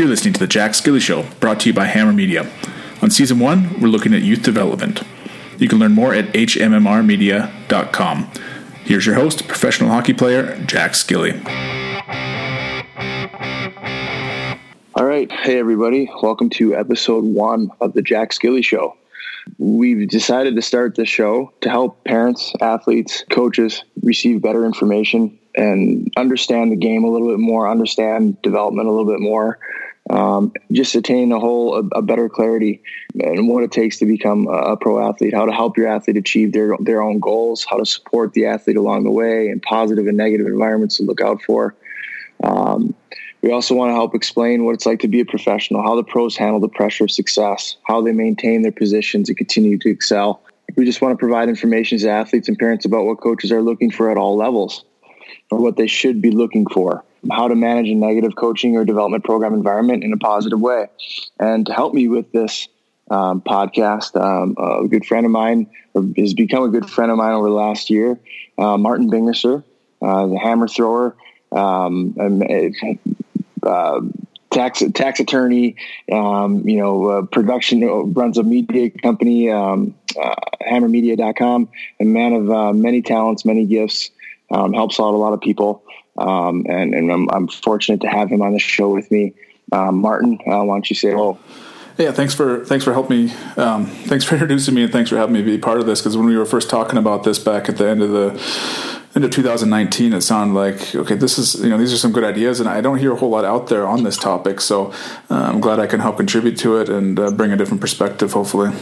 You're listening to The Jack Skille Show, brought to you by HMMR Media. On season one, we're looking at youth development. You can learn more at hmmrmedia.com. Here's your host, professional hockey player Jack Skille. All right. Hey, everybody. Welcome to episode one of The Jack Skille Show. We've decided to start this show to help parents, athletes, coaches receive better information and understand the game a little bit more, understand development a little bit more, um, just attain a whole a, a, better clarity and what it takes to become a, pro athlete, how to help your athlete achieve their their own goals, how to support the athlete along the way, and positive and negative environments to look out for. Um, we also want to help explain what it's like to be a professional, how the pros handle the pressure of success, how they maintain their positions and continue to excel. We just want to provide information to athletes and parents about what coaches are looking for at all levels or what they should be looking for, how to manage a negative coaching or development program environment in a positive way. And to help me with this um, podcast, um, a good friend of mine has become a good friend of mine over the last year, uh, Martin Bingisser, uh, the hammer thrower, um, uh, tax tax attorney, um, you know, production runs a media company, um, uh, hmmrmedia.com, a man of uh, many talents, many gifts um, helps out a lot of people. Um, and, and I'm, I'm, fortunate to have him on the show with me. Um, Martin, uh, why don't you say hello? Yeah, thanks for thanks for helping me. Um, thanks for introducing me, and thanks for having me be part of this. Because when we were first talking about this back at the end of the end of 2019, it sounded like okay, this is you know these are some good ideas, and I don't hear a whole lot out there on this topic. So uh, I'm glad I can help contribute to it and uh, bring a different perspective, hopefully.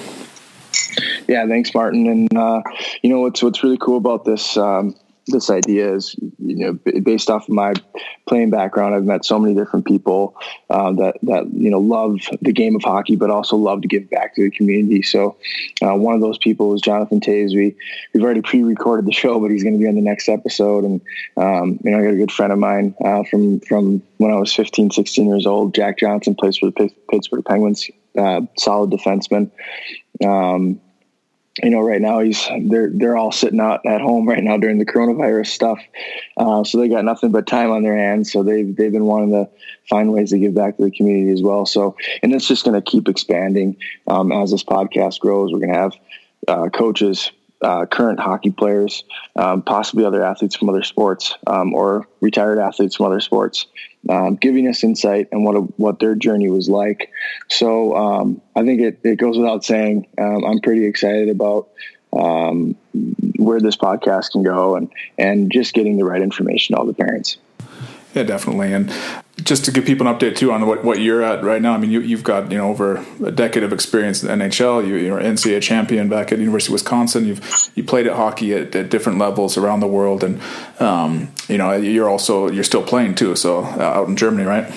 Yeah, thanks, Martin. And uh, you know what's what's really cool about this um, this idea is, you know, based off of my playing background, I've met so many different people uh, that that you know love the game of hockey, but also love to give back to the community. So, uh, one of those people is Jonathan Toews. We we've already pre-recorded the show, but he's going to be on the next episode. And um, you know, I got a good friend of mine uh, from from when I was 15, 16 years old. Jack Johnson plays for the Pittsburgh Penguins, uh, solid defenseman. Um, you know, right now he's they're they're all sitting out at home right now during the coronavirus stuff, uh, so they got nothing but time on their hands. So they've they've been wanting to find ways to give back to the community as well. So, and it's just going to keep expanding um, as this podcast grows. We're going to have uh, coaches, uh, current hockey players, um, possibly other athletes from other sports, um, or retired athletes from other sports, um, giving us insight and what a, what their journey was like. So um, I think it, it goes without saying. Um, I'm pretty excited about um, where this podcast can go and and just getting the right information to all the parents. Yeah, definitely. And just to give people an update too on what, what you're at right now. I mean, you, have got you know over a decade of experience in NHL. You, you're NCAA champion back at University of Wisconsin. You've you played at hockey at, at different levels around the world, and um, you know you're also you're still playing too. So uh, out in Germany, right?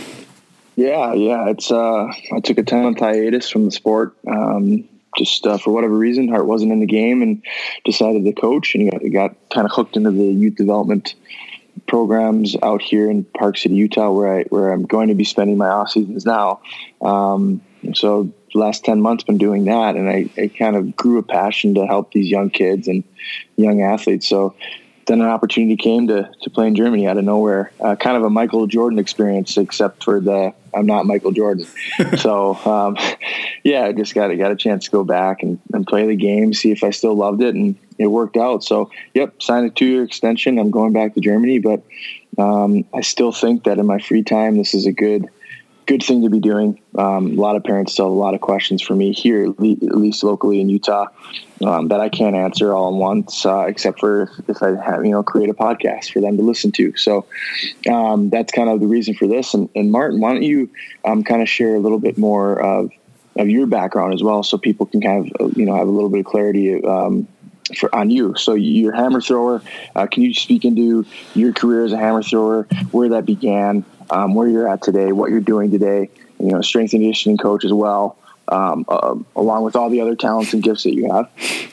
Yeah, yeah. It's uh, I took a ten month hiatus from the sport. Um, just uh, for whatever reason, heart wasn't in the game and decided to coach and got, got kind of hooked into the youth development programs out here in Park City, Utah, where I where I'm going to be spending my off seasons now. Um, so last ten months been doing that, and I, I kind of grew a passion to help these young kids and young athletes. So then an opportunity came to to play in Germany out of nowhere. Uh, kind of a Michael Jordan experience, except for the I'm not Michael Jordan. so um, yeah, I just got got a chance to go back and, and play the game, see if I still loved it, and it worked out. So yep, signed a two year extension. I'm going back to Germany, but um, I still think that in my free time, this is a good good thing to be doing. Um, a lot of parents still have a lot of questions for me here, at least locally in Utah, um, that I can't answer all at once, uh, except for if, I have, you know, create a podcast for them to listen to. So um, that's kind of the reason for this. And, and Martin, why don't you um, kind of share a little bit more of, of your background as well, so people can kind of, you know, have a little bit of clarity um, for, on you. So you're a hammer thrower. Uh, can you speak into your career as a hammer thrower, where that began, um, where you're at today, what you're doing today, you know, strength and conditioning coach as well. Um, uh, along with all the other talents and gifts that you have.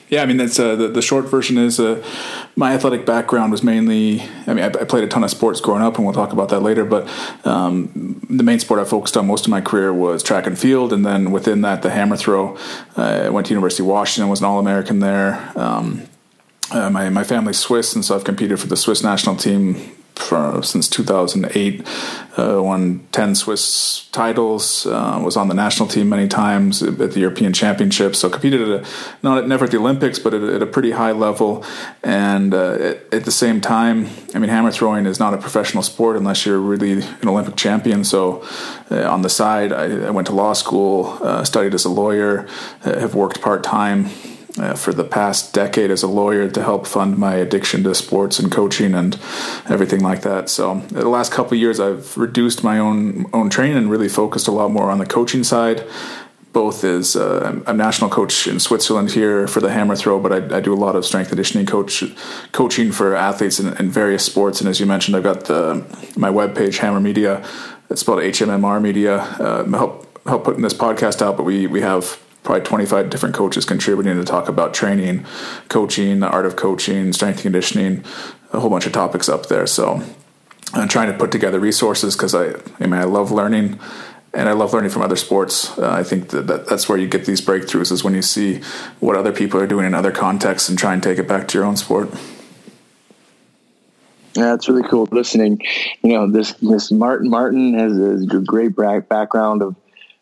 Yeah, I mean that's uh, the, the short version is uh, my athletic background was mainly. I mean, I, I, played a ton of sports growing up, and we'll talk about that later. But um, the main sport I focused on most of my career was track and field, and then within that, the hammer throw. Uh, I went to University of Washington, was an All American there. Um, uh, my my family's Swiss, and so I've competed for the Swiss national team for, since 2008. Uh, won 10 Swiss titles. Uh, was on the national team many times at the European Championships. So competed at a, not never at the Olympics, but at, at a pretty high level. And uh, at, at, the same time, I mean, hammer throwing is not a professional sport unless you're really an Olympic champion. So uh, on the side, I, I, went to law school, uh, studied as a lawyer, uh, have worked part time uh, for the past decade as a lawyer to help fund my addiction to sports and coaching and everything like that. So the last couple years, I've reduced my own own training and really focused a lot more on the coaching side. Both as uh, I'm national coach in Switzerland here for the hammer throw, but I, I do a lot of strength conditioning coach coaching for athletes in, in, various sports. And as you mentioned, I've got the my webpage HMMR Media. It's spelled HMMR Media. Uh, help help putting this podcast out, but we we have probably 25 different coaches contributing to talk about training, coaching, the art of coaching, strength conditioning, a whole bunch of topics up there. So I'm trying to put together resources because I, I mean, I love learning and I love learning from other sports. Uh, I think that, that, that's where you get these breakthroughs is when you see what other people are doing in other contexts and try and take it back to your own sport. Yeah, it's really cool listening. You know, this this Martin Martin has a great background of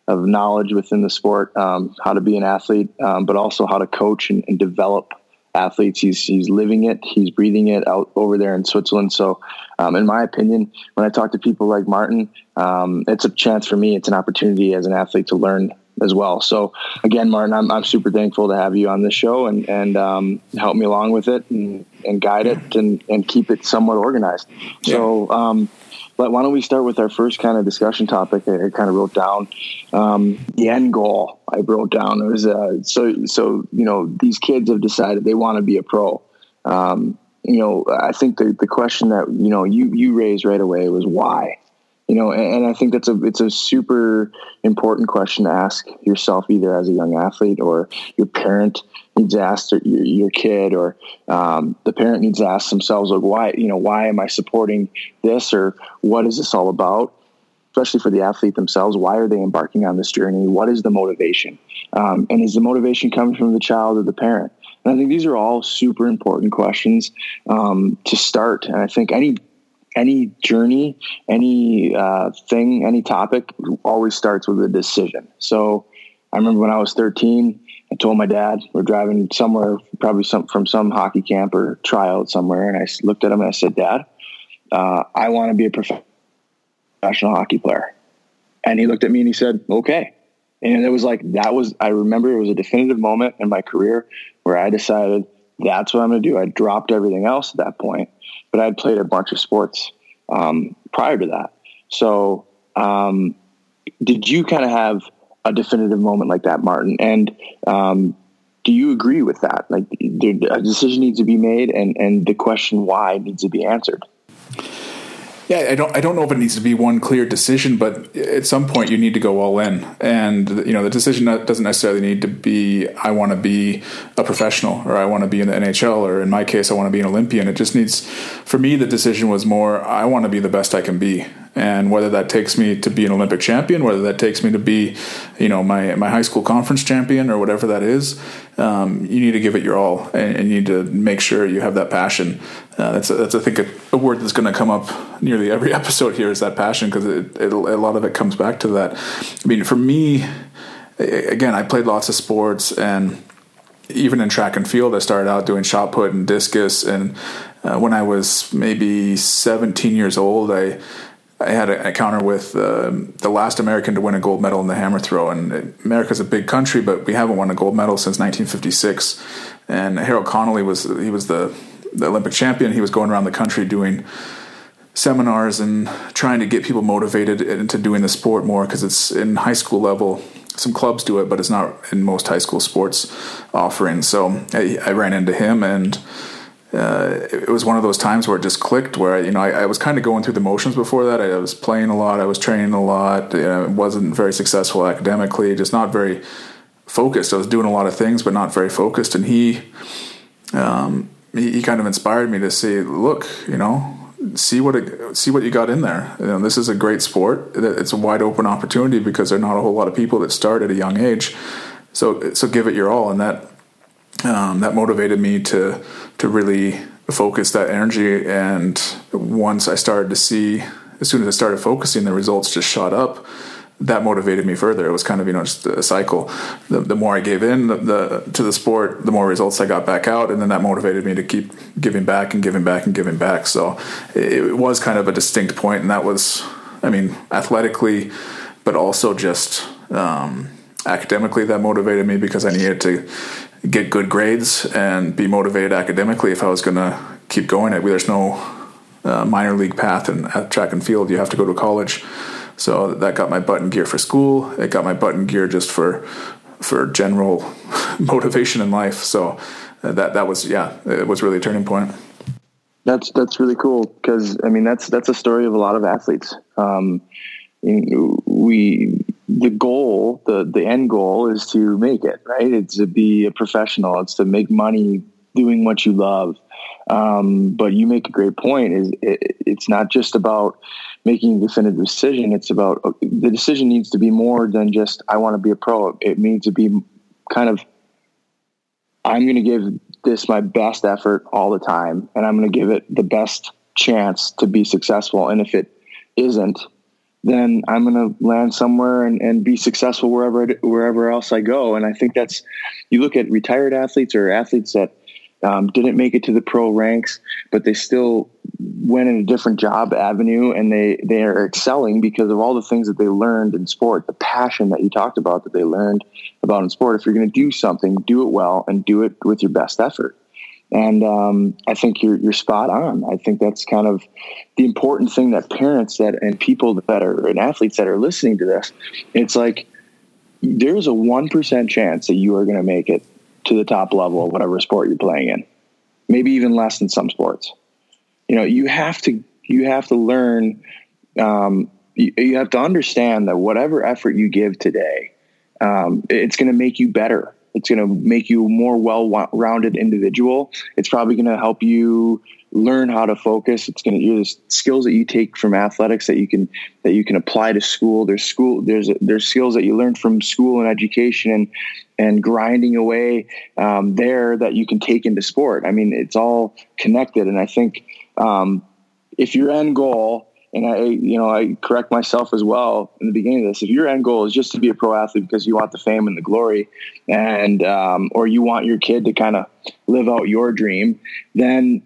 of knowledge within the sport, um, how to be an athlete, um, but also how to coach and, and, develop athletes. He's he's living it, he's breathing it out over there in Switzerland. So, um, in my opinion, when I talk to people like Martin, um, it's a chance for me. It's an opportunity as an athlete to learn as well. So, again, Martin, I'm, I'm super thankful to have you on this show and and um, help me along with it and, and guide it and, and keep it somewhat organized. So um, but why don't we start with our first kind of discussion topic? I, kind of wrote down um, the end goal. I wrote down it was uh, so so you know these kids have decided they want to be a pro. Um, you know, I think the the question that you know you you raised right away was why you know and, and, i think that's a it's a super important question to ask yourself either as a young athlete or your parent needs to ask your, your kid or um, the parent needs to ask themselves like why you know why am i supporting this or what is this all about especially for the athlete themselves why are they embarking on this journey what is the motivation um, and is the motivation coming from the child or the parent and I think these are all super important questions um, to start. And I think any any journey, any uh, thing, any topic always starts with a decision. So I remember when I was 13, I told my dad we're driving somewhere, probably some from some hockey camp or tryout somewhere, and I looked at him and I said, "Dad, uh, I want to be a professional hockey player." And he looked at me and he said, "Okay." And it was like that was I remember it was a definitive moment in my career where I decided that's what I'm going to do. I dropped everything else at that point but I'd played a bunch of sports um, prior to that. So, um, did you kind of have a definitive moment like that, Martin? And um, do you agree with that? Like, a decision needs to be made, and and the question why needs to be answered. Yeah, I don't. I don't know if it needs to be one clear decision, but at some point you need to go all in. And you know, the decision doesn't necessarily need to be I want to be a professional or I want to be in the NHL or in my case I want to be an Olympian. It just needs. For me, the decision was more I want to be the best I can be, and whether that takes me to be an Olympic champion, whether that takes me to be, you know, my my high school conference champion or whatever that is, um, you need to give it your all, and, and, you need to make sure you have that passion. Uh, that's that's I think a, a word that's going to come up nearly every episode here is that passion because a lot of it comes back to that. I mean, for me, again, I played lots of sports and even in track and field, I started out doing shot put and discus. And uh, when I was maybe 17 years old, I I had an encounter with uh, the last American to win a gold medal in the hammer throw. And America's a big country, but we haven't won a gold medal since 1956. And Harold Connolly was he was the, the Olympic champion. He was going around the country doing seminars and trying to get people motivated into doing the sport more because it's in high school level. Some clubs do it, but it's not in most high school sports offerings. So I, I ran into him and uh, it was one of those times where it just clicked. Where you know I, I was kind of going through the motions before that. I, was playing a lot. I was training a lot. You know, wasn't very successful academically. Just not very focused. I was doing a lot of things, but not very focused. And he, um, he, he kind of inspired me to say, look, you know, see what it, see what you got in there. You know, this is a great sport. It's a wide open opportunity because there are not a whole lot of people that start at a young age. So so give it your all, and that um, that motivated me to to really focus, that energy, and once I started to see, as soon as I started focusing, the results just shot up. That motivated me further. It was kind of you know just a cycle. The, the more I gave in the, the, to the sport, the more results I got back out, and then that motivated me to keep giving back and giving back and giving back. So it, it was kind of a distinct point, and that was, I mean, athletically, but also just um, academically, that motivated me because I needed to get good grades and be motivated academically if I was going to keep going. There's no uh, minor league path in at track and field. You have to go to college. So that got my button gear for school. It got my button gear just for for general motivation in life. So uh, that that was yeah, it was really a turning point. That's that's really cool because I mean that's that's a story of a lot of athletes. Um, we the goal, the the end goal is to make it, right? It's to be a professional. It's to make money doing what you love. Um, but you make a great point. Is it, it's not just about making a definitive decision. It's about the decision needs to be more than just I want to be a pro. It needs to be kind of I'm going to give this my best effort all the time, and I'm going to give it the best chance to be successful. And if it isn't, then I'm going to land somewhere and, and be successful wherever wherever else I go. And I think that's you look at retired athletes or athletes that um, didn't make it to the pro ranks, but they still went in a different job avenue and they they are excelling because of all the things that they learned in sport, the passion that you talked about that they learned about in sport. If you're going to do something, do it well and do it with your best effort. And um, I think you're you're spot on. I think that's kind of the important thing that parents that and people that are and athletes that are listening to this. It's like there's a one percent chance that you are going to make it to the top level of whatever sport you're playing in. Maybe even less in some sports. You know, you have to you have to learn. Um, you, you have to understand that whatever effort you give today, um, it's going to make you better it's going to make you a more well-rounded individual. It's probably going to help you learn how to focus. It's going to use skills that you take from athletics that you can that you can apply to school. There's school. There's there's skills that you learn from school and education and and grinding away um, there that you can take into sport. I mean, it's all connected. And I think um, if your end goal and I, you know, I correct myself as well in the beginning of this. If your end goal is just to be a pro athlete because you want the fame and the glory, and um, or you want your kid to kind of live out your dream, then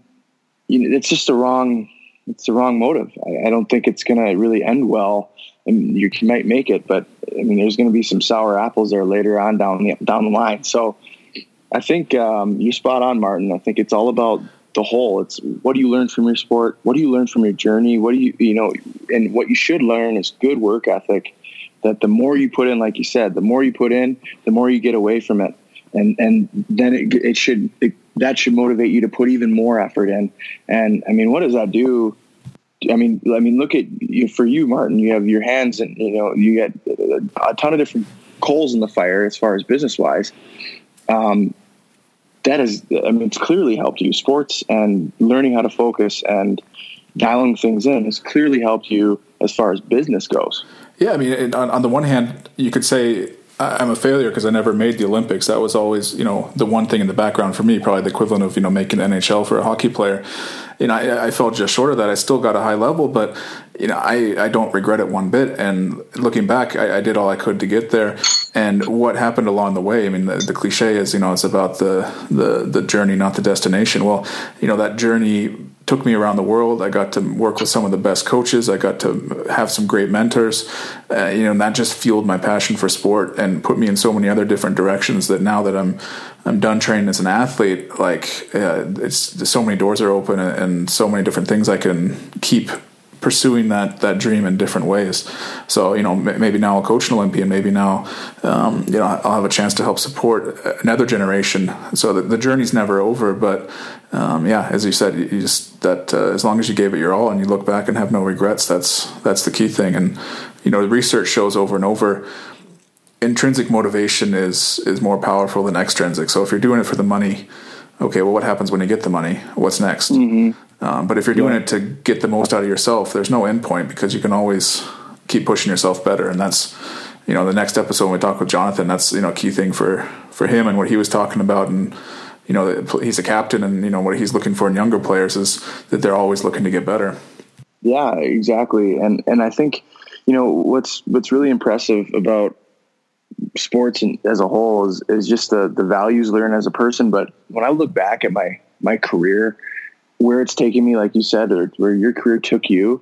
you know it's just the wrong. It's the wrong motive. I, I don't think it's going to really end well. And you might make it, but I mean, there's going to be some sour apples there later on down the down the line. So, I think um, you're spot on, Martin. I think it's all about the whole. It's what do you learn from your sport? What do you learn from your journey? What do you you know? And what you should learn is good work ethic. That the more you put in, like you said, the more you put in, the more you get away from it, and and then it, it should it, that should motivate you to put even more effort in. And I mean, what does that do? I mean, I mean, look at you for you, Martin. You have your hands, and you know, you get a ton of different coals in the fire as far as business wise. Um, that is, I mean, it's clearly helped you. Sports and learning how to focus and dialing things in has clearly helped you as far as business goes. Yeah, I mean, on, on the one hand, you could say I'm a failure because I never made the Olympics. That was always, you know, the one thing in the background for me, probably the equivalent of, you know, making NHL for a hockey player. You know, I, I felt just short of that. I still got a high level, but you know, I, I don't regret it one bit. And looking back, I, I, did all I could to get there. And what happened along the way? I mean, the, the, cliche is, you know, it's about the, the the journey, not the destination. Well, you know, that journey took me around the world. I got to work with some of the best coaches. I got to have some great mentors. Uh, you know, and that just fueled my passion for sport and put me in so many other different directions. That now that I'm I'm done training as an athlete, like uh, it's so many doors are open and, and so many different things I can keep pursuing that that dream in different ways. So you know, maybe now I'll coach an Olympian. Maybe now, um, you know, I'll have a chance to help support another generation. So the, the journey's never over. But um, yeah, as you said, you just that uh, as long as you gave it your all and you look back and have no regrets, that's that's the key thing. And you know, the research shows over and over. Intrinsic motivation is is more powerful than extrinsic. So if you're doing it for the money, okay, well, what happens when you get the money? What's next? Mm-hmm. Um, but if you're doing yeah. it to get the most out of yourself, there's no end point because you can always keep pushing yourself better. And that's, you know, the next episode when we talk with Jonathan, that's, you know, a key thing for, for him and what he was talking about. And you know he's a captain, and you know what he's looking for in younger players is that they're always looking to get better. Yeah, exactly, and and I think you know what's what's really impressive about sports and as a whole is, is just the the values learned as a person. But when I look back at my my career, where it's taken me, like you said, or where your career took you,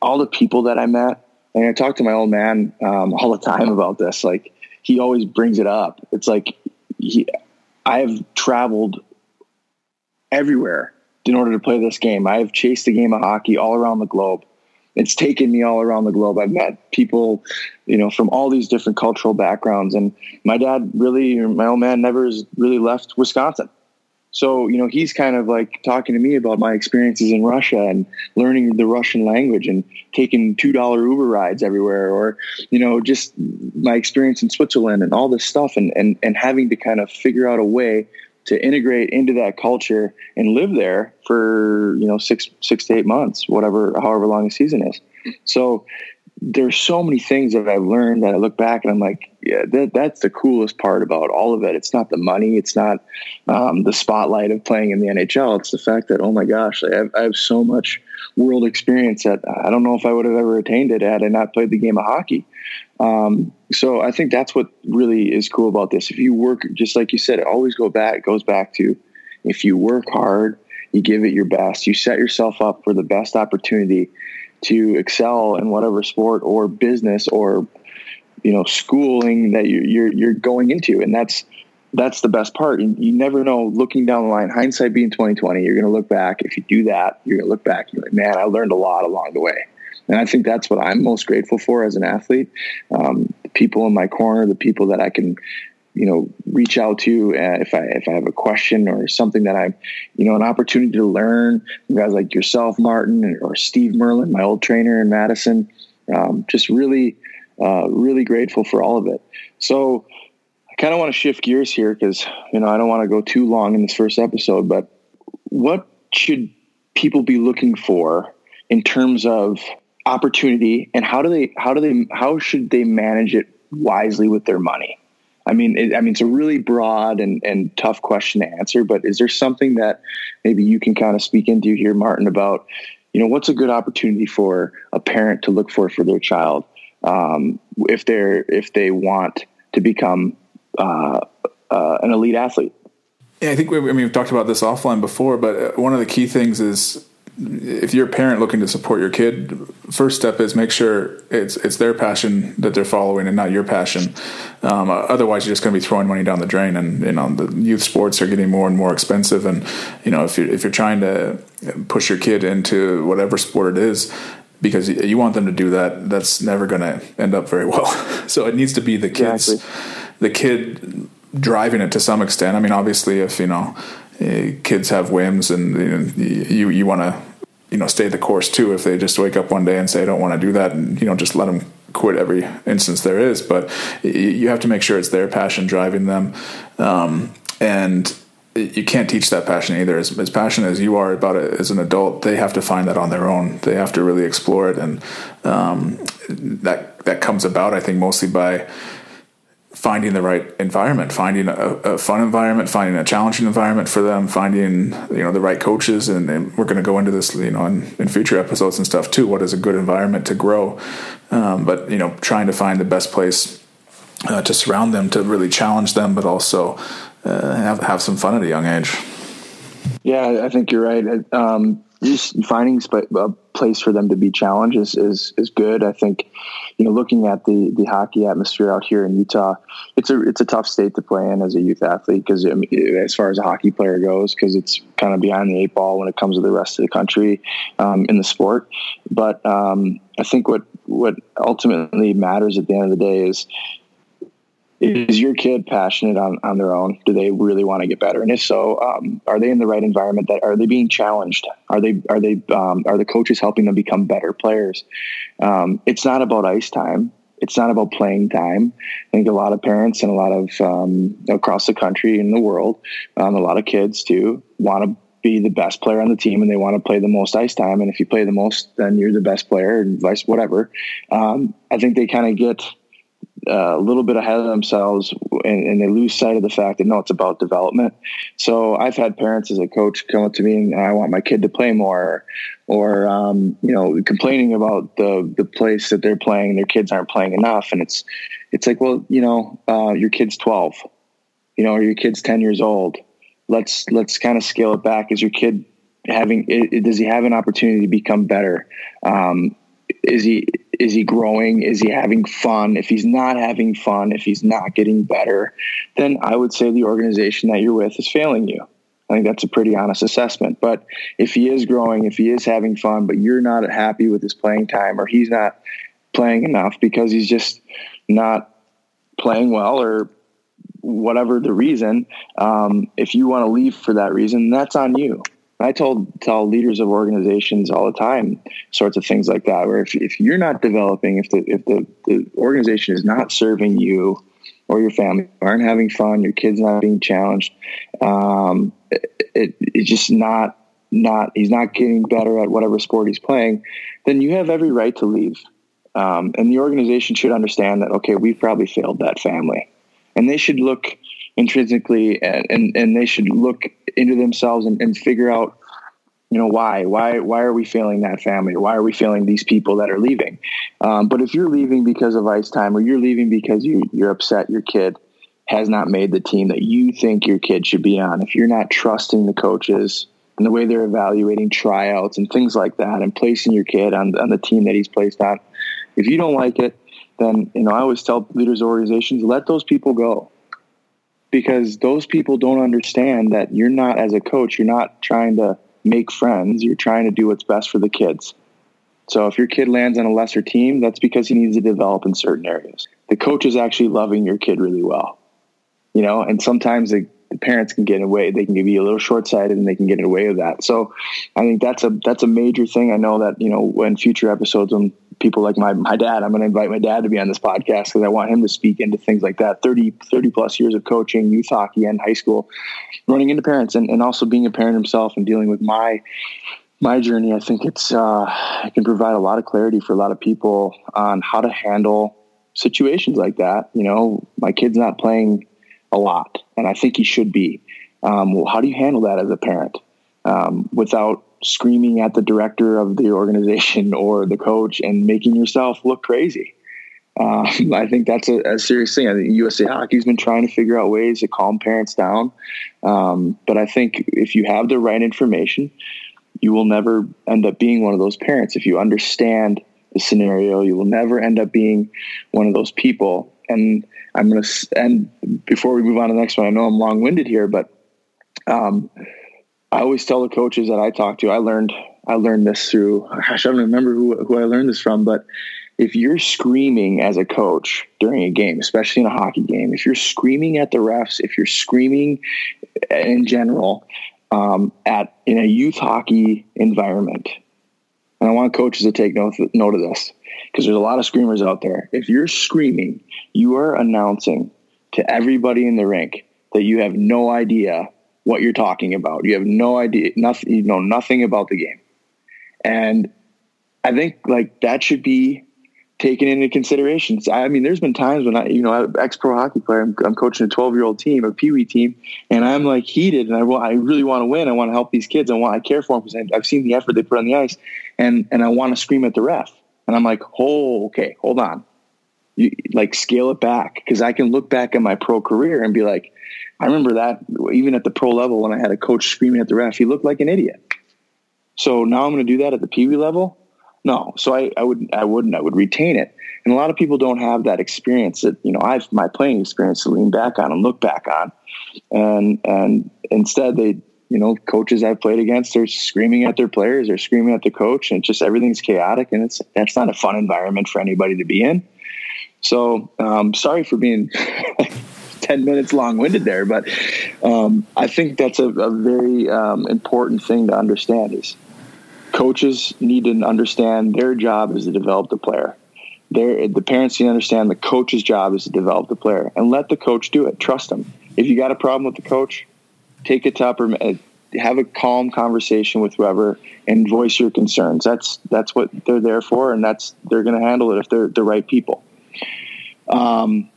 all the people that I met, and I talk to my old man um, all the time about this. Like he always brings it up. It's like he, I have traveled everywhere in order to play this game. I have chased the game of hockey all around the globe. It's taken me all around the globe. I've met people, you know, from all these different cultural backgrounds. And my dad really, my old man, never has really left Wisconsin. So, you know, he's kind of like talking to me about my experiences in Russia and learning the Russian language and taking $2 Uber rides everywhere or, you know, just my experience in Switzerland and all this stuff and, and, and having to kind of figure out a way to integrate into that culture and live there for, you know, six, six to eight months, whatever, however long the season is. So there's so many things that I've learned that I look back and I'm like, yeah, that, that's the coolest part about all of it. It's not the money. It's not um, the spotlight of playing in the NHL. It's the fact that, oh my gosh, I have, I have, so much world experience that I don't know if I would have ever attained it had I not played the game of hockey. Um, so I think that's what really is cool about this. If you work, just like you said, it always go back, goes back to if you work hard, you give it your best, you set yourself up for the best opportunity to excel in whatever sport or business or you know schooling that you're you're, you're going into, and that's that's the best part. You, you never know. Looking down the line, hindsight being twenty twenty, you're going to look back. If you do that, you're going to look back. And you're like, man, I learned a lot along the way. And I think that's what I'm most grateful for as an athlete. Um, the people in my corner, the people that I can you know reach out to uh, if I if I have a question or something that I'm you know an opportunity to learn. Guys like yourself Martin or Steve Merlin my old trainer in Madison. Um, just really uh, really grateful for all of it. So I kind of want to shift gears here because you know I don't want to go too long in this first episode but what should people be looking for in terms of opportunity and how do they how do they how should they manage it wisely with their money I mean, it, I mean, it's a really broad and, and tough question to answer, but is there something that maybe you can kind of speak into here, Martin, about, you know, what's a good opportunity for a parent to look for for their child um, if they're if they want to become uh, uh, an elite athlete? Yeah, I think we, I mean we've talked about this offline before, but uh, one of the key things is if you're a parent looking to support your kid, first step is make sure it's it's their passion that they're following and not your passion. Um, otherwise, you're just going to be throwing money down the drain. And you know the youth sports are getting more and more expensive. And you know if you if you're trying to push your kid into whatever sport it is, because you want them to do that, that's never going to end up very well. so it needs to be the kids, exactly. the kid driving it to some extent. I mean, obviously, if you know uh, kids have whims, and you know, you you want to you know stay the course too. If they just wake up one day and say I don't want to do that, and you know just let them quit every instance there is. But you have to make sure it's their passion driving them, um, and you can't teach that passion either. As, as passionate as you are about it as an adult, they have to find that on their own. They have to really explore it, and um, that that comes about, I think, mostly by finding the right environment, finding a, a, fun environment, finding a challenging environment for them, finding you know the right coaches, and, and we're going to go into this you know in, in, future episodes and stuff too. What is a good environment to grow? Um, but you know, trying to find the best place uh, to surround them to really challenge them, but also uh, have have some fun at a young age. Yeah, I think you're right. Um, just finding a place for them to be challenged is, is, is good. I think, you know, looking at the, the hockey atmosphere out here in Utah, it's a, it's a tough state to play in as a youth athlete. Cause I mean, as far as a hockey player goes, cause it's kind of behind the eight ball when it comes to the rest of the country, um, in the sport. But, um, I think what, what ultimately matters at the end of the day is, is your kid passionate on, on their own? Do they really want to get better? And if so, um, are they in the right environment? That are they being challenged? Are they are they um, are the coaches helping them become better players? Um, it's not about ice time. It's not about playing time. I think a lot of parents and a lot of um, across the country and the world, um, a lot of kids too, want to be the best player on the team and they want to play the most ice time. And if you play the most, then you're the best player and vice whatever. Um, I think they kind of get uh, a little bit ahead of themselves and, and, they lose sight of the fact that no, it's about development. So I've had parents as a coach come up to me and I want my kid to play more, or um, you know, complaining about the the place that they're playing, their kids aren't playing enough, and it's it's like, well, you know, uh, your kid's twelve, you know, or your kid's ten years old. Let's let's kind of scale it back. Is your kid having? Does he have an opportunity to become better? Um, is he is he growing? Is he having fun? If he's not having fun if he's not getting better then i would say the organization that you're with is failing you. I think that's a pretty honest assessment. But if he is growing if he is having fun but you're not happy with his playing time or he's not playing enough because he's just not playing well or whatever the reason um, if you want to leave for that reason that's on you I told tell leaders of organizations all the time sorts of things like that. Where if, if you're not developing, if the if the, the organization is not serving you or your family, aren't having fun, your kids not being challenged, um, it, it, it's just not not he's not getting better at whatever sport he's playing, then you have every right to leave. Um, and the organization should understand that okay, we've probably failed that family, and they should look intrinsically and, and, and they should look into themselves and, and figure out you know why why why are we failing that family? Why are we failing these people that are leaving? Um, but if you're leaving because of ice time or you're leaving because you, you're upset your kid has not made the team that you think your kid should be on if you're not trusting the coaches and the way they're evaluating tryouts and things like that and placing your kid on, on the team that he's placed on if you don't like it then you know i always tell leaders organizations let those people go because those people don't understand that you're not as a coach you're not trying to make friends. You're trying to do what's best for the kids. So if your kid lands on a lesser team that's because he needs to develop in certain areas. The coach is actually loving your kid really well. You know and sometimes the, the parents can get away they can be a little short-sighted and they can get away with that so i think that's a that's a major thing i know that you know when future episodes when people like my, my dad. I'm going to invite my dad to be on this podcast because I want him to speak into things like that. 30, 30 plus years of coaching, youth hockey and high school, running into parents and, and also being a parent himself and dealing with my, my journey. I think it's, uh, it can provide a lot of clarity for a lot of people on how to handle situations like that. You know, my kid's not playing a lot and I think he should be. Um, well, how do you handle that as a parent? Um, without screaming at the director of the organization or the coach and making yourself look crazy. Um, I think that's a, a, serious thing. I think USA Hockey's been trying to figure out ways to calm parents down. Um, but I think if you have the right information, you will never end up being one of those parents. If you understand the scenario, you will never end up being one of those people. And I'm going to, and before we move on to the next one, I know I'm long winded here, but um, I always tell the coaches that I talk to, I learned I learned this through gosh, I don't remember who who I learned this from, but if you're screaming as a coach during a game, especially in a hockey game, if you're screaming at the refs, if you're screaming in general um, at in a youth hockey environment, and I want coaches to take note, note of this because there's a lot of screamers out there. If you're screaming, you are announcing to everybody in the rink that you have no idea what you're talking about. You have no idea, nothing, you know nothing about the game. And I think like that should be taken into consideration. I mean, there's been times when I, you know, ex pro hockey player, I'm, I'm, coaching a 12 year old team, a Pee Wee team, and I'm like heated, and I, I really want to win. I want to help these kids. I want, I care for them because I've seen the effort they put on the ice, and and I want to scream at the ref. And I'm like, oh, okay, hold on, you like scale it back because I can look back at my pro career and be like, I remember that even at the pro level when I had a coach screaming at the ref, he looked like an idiot. So now I'm going to do that at the Wee level. No, so I, I would I wouldn't I would retain it. And a lot of people don't have that experience that you know I've my playing experience to lean back on and look back on, and and instead they you know coaches I've played against are screaming at their players, they're screaming at the coach, and just everything's chaotic, and it's that's not a fun environment for anybody to be in. So um, sorry for being 10 minutes long winded there, but um, I think that's a, a very um, important thing to understand is coaches need to understand their job is to develop the player. Their, the parents need to understand the coach's job is to develop the player and let the coach do it. Trust them. If you got a problem with the coach, take it upper, uh, have a calm conversation with whoever and voice your concerns. That's, that's what they're there for. And that's, they're going to handle it if they're the right people. Um,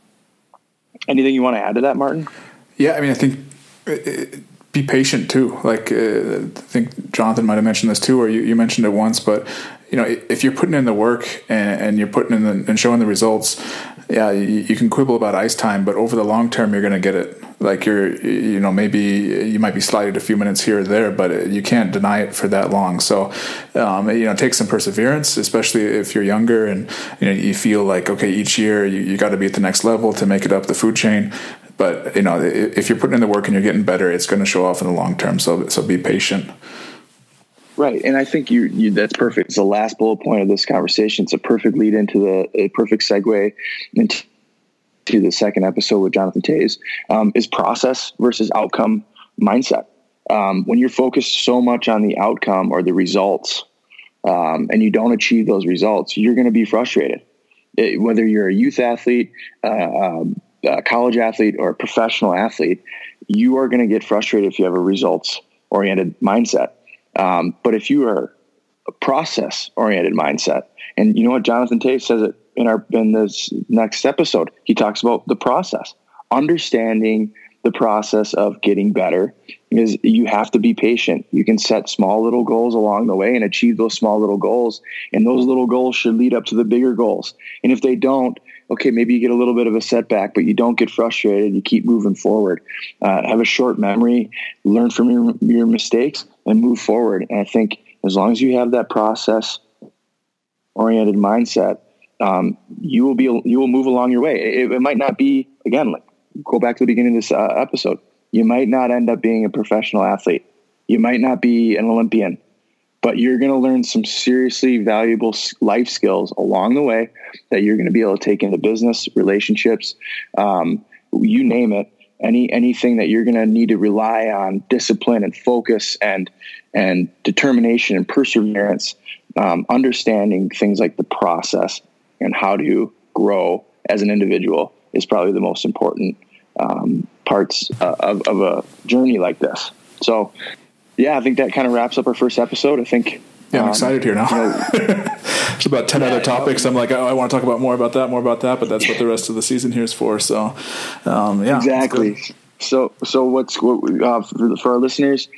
anything you want to add to that, Martin? Yeah, I mean, I think uh, be patient too. Like uh, I think Jonathan might have mentioned this too, or you, you mentioned it once, but you know, if you're putting in the work and, and you're putting in the, and showing the results, yeah, you, can quibble about ice time, but over the long term, you're going to get it. Like you're, you know, maybe you might be slighted a few minutes here or there, but you can't deny it for that long. So, um, you know, take some perseverance, especially if you're younger and you know you feel like okay, each year you, you got to be at the next level to make it up the food chain. But you know, if you're putting in the work and you're getting better, it's going to show off in the long term. So, so be patient. Right, and I think you, you, that's perfect. It's the last bullet point of this conversation. It's a perfect lead into the a perfect segue into to the second episode with Jonathan Toews. Um, is process versus outcome mindset. Um, when you're focused so much on the outcome or the results, um, and you don't achieve those results, you're going to be frustrated. It, whether you're a youth athlete, uh, um, a college athlete, or a professional athlete, you are going to get frustrated if you have a results oriented mindset um, but if you are a process oriented mindset, and you know what, Jonathan Toews says it in our in this next episode. He talks about the process, understanding the process of getting better is you have to be patient. You can set small little goals along the way and achieve those small little goals. And those little goals should lead up to the bigger goals. And if they don't, okay, maybe you get a little bit of a setback, but you don't get frustrated. You keep moving forward. Uh, have a short memory, learn from your, your mistakes, and move forward. And I think as long as you have that process oriented mindset, um, you will be you will move along your way. It, it, might not be again. Like, go back to the beginning of this uh, episode. You might not end up being a professional athlete. You might not be an Olympian but you're going to learn some seriously valuable life skills along the way that you're going to be able to take into business relationships um, you name it any anything that you're going to need to rely on discipline and focus and and determination and perseverance um, understanding things like the process and how to grow as an individual is probably the most important um, parts uh, of, of a journey like this so yeah, I think that kind of wraps up our first episode. I think. Yeah, I'm um, excited here now. You know, There's about ten yeah, other topics. I'm like, oh, I want to talk about more about that, more about that, but that's what the rest of the season here is for. So, um, yeah, exactly. So, so what's what uh, for, for, our listeners?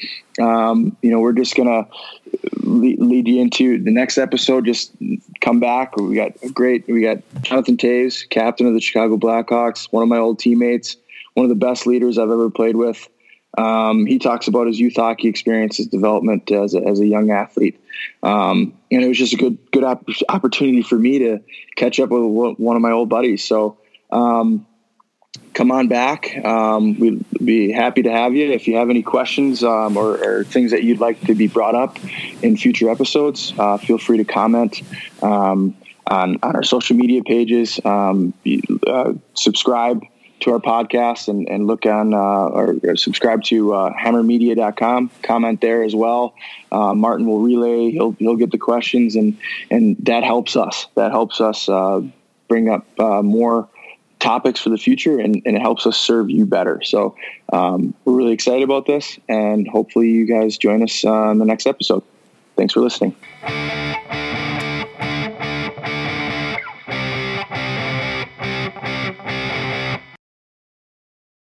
Um, you know, we're just gonna lead you into the next episode. Just come back. We got great. We got Jonathan Toews, captain of the Chicago Blackhawks, one of my old teammates, one of the best leaders I've ever played with. Um, he talks about his youth hockey experience, his development as a, as a young athlete, um, and it was just a good good op- opportunity for me to catch up with one of my old buddies. So um, come on back. Um, we'd be happy to have you. If you have any questions um, or, or, things that you'd like to be brought up in future episodes, uh, feel free to comment. Um, on, on our social media pages, uh, subscribe to our podcast and, and look on uh, or, or, subscribe to uh, hmmrmedia.com. Comment there as well. Uh, Martin will relay. He'll he'll get the questions and and that helps us. That helps us uh, bring up uh, more topics for the future and, and, it helps us serve you better. So um, we're really excited about this and hopefully you guys join us on the next episode. Thanks for listening.